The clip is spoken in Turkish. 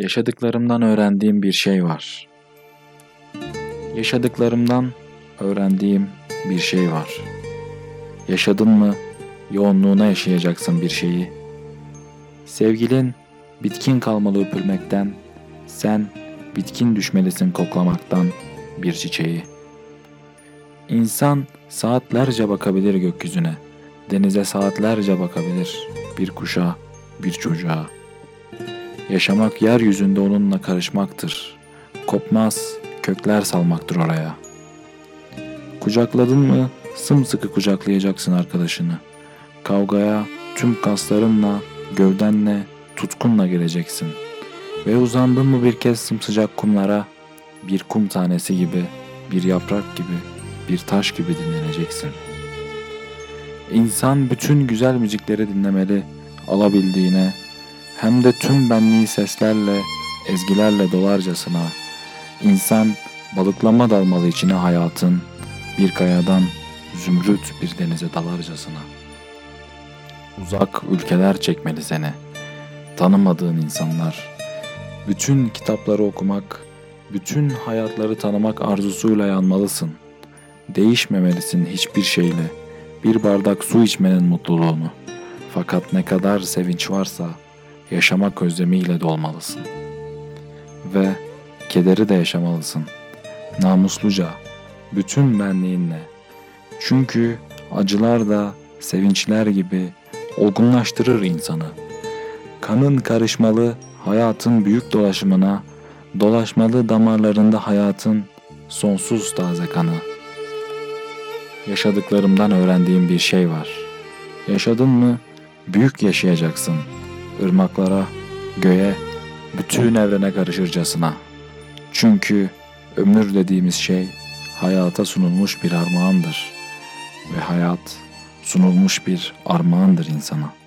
Yaşadıklarımdan öğrendiğim bir şey var. Yaşadıklarımdan öğrendiğim bir şey var. Yaşadın mı yoğunluğuna yaşayacaksın bir şeyi. Sevgilin bitkin kalmalı öpülmekten, sen bitkin düşmelisin koklamaktan bir çiçeği. İnsan saatlerce bakabilir gökyüzüne, denize saatlerce bakabilir bir kuşa, bir çocuğa. Yaşamak yeryüzünde onunla karışmaktır. Kopmaz, kökler salmaktır oraya. Kucakladın mı sımsıkı kucaklayacaksın arkadaşını. Kavgaya tüm kaslarınla, gövdenle, tutkunla geleceksin. Ve uzandın mı bir kez sımsıcak kumlara, bir kum tanesi gibi, bir yaprak gibi, bir taş gibi dinleneceksin. İnsan bütün güzel müzikleri dinlemeli, alabildiğine, hem de tüm benliği seslerle, ezgilerle dolarcasına. İnsan balıklama dalmalı içine hayatın, bir kayadan zümrüt bir denize dalarcasına. Uzak ülkeler çekmeli seni, tanımadığın insanlar. Bütün kitapları okumak, bütün hayatları tanımak arzusuyla yanmalısın. Değişmemelisin hiçbir şeyle, bir bardak su içmenin mutluluğunu. Fakat ne kadar sevinç varsa, yaşamak özlemiyle dolmalısın. Ve kederi de yaşamalısın. Namusluca, bütün benliğinle. Çünkü acılar da sevinçler gibi olgunlaştırır insanı. Kanın karışmalı hayatın büyük dolaşımına, dolaşmalı damarlarında hayatın sonsuz taze kanı. Yaşadıklarımdan öğrendiğim bir şey var. Yaşadın mı büyük yaşayacaksın.'' Irmaklara, göğe, bütün evrene karışırcasına. Çünkü ömür dediğimiz şey hayata sunulmuş bir armağandır ve hayat sunulmuş bir armağandır insana.''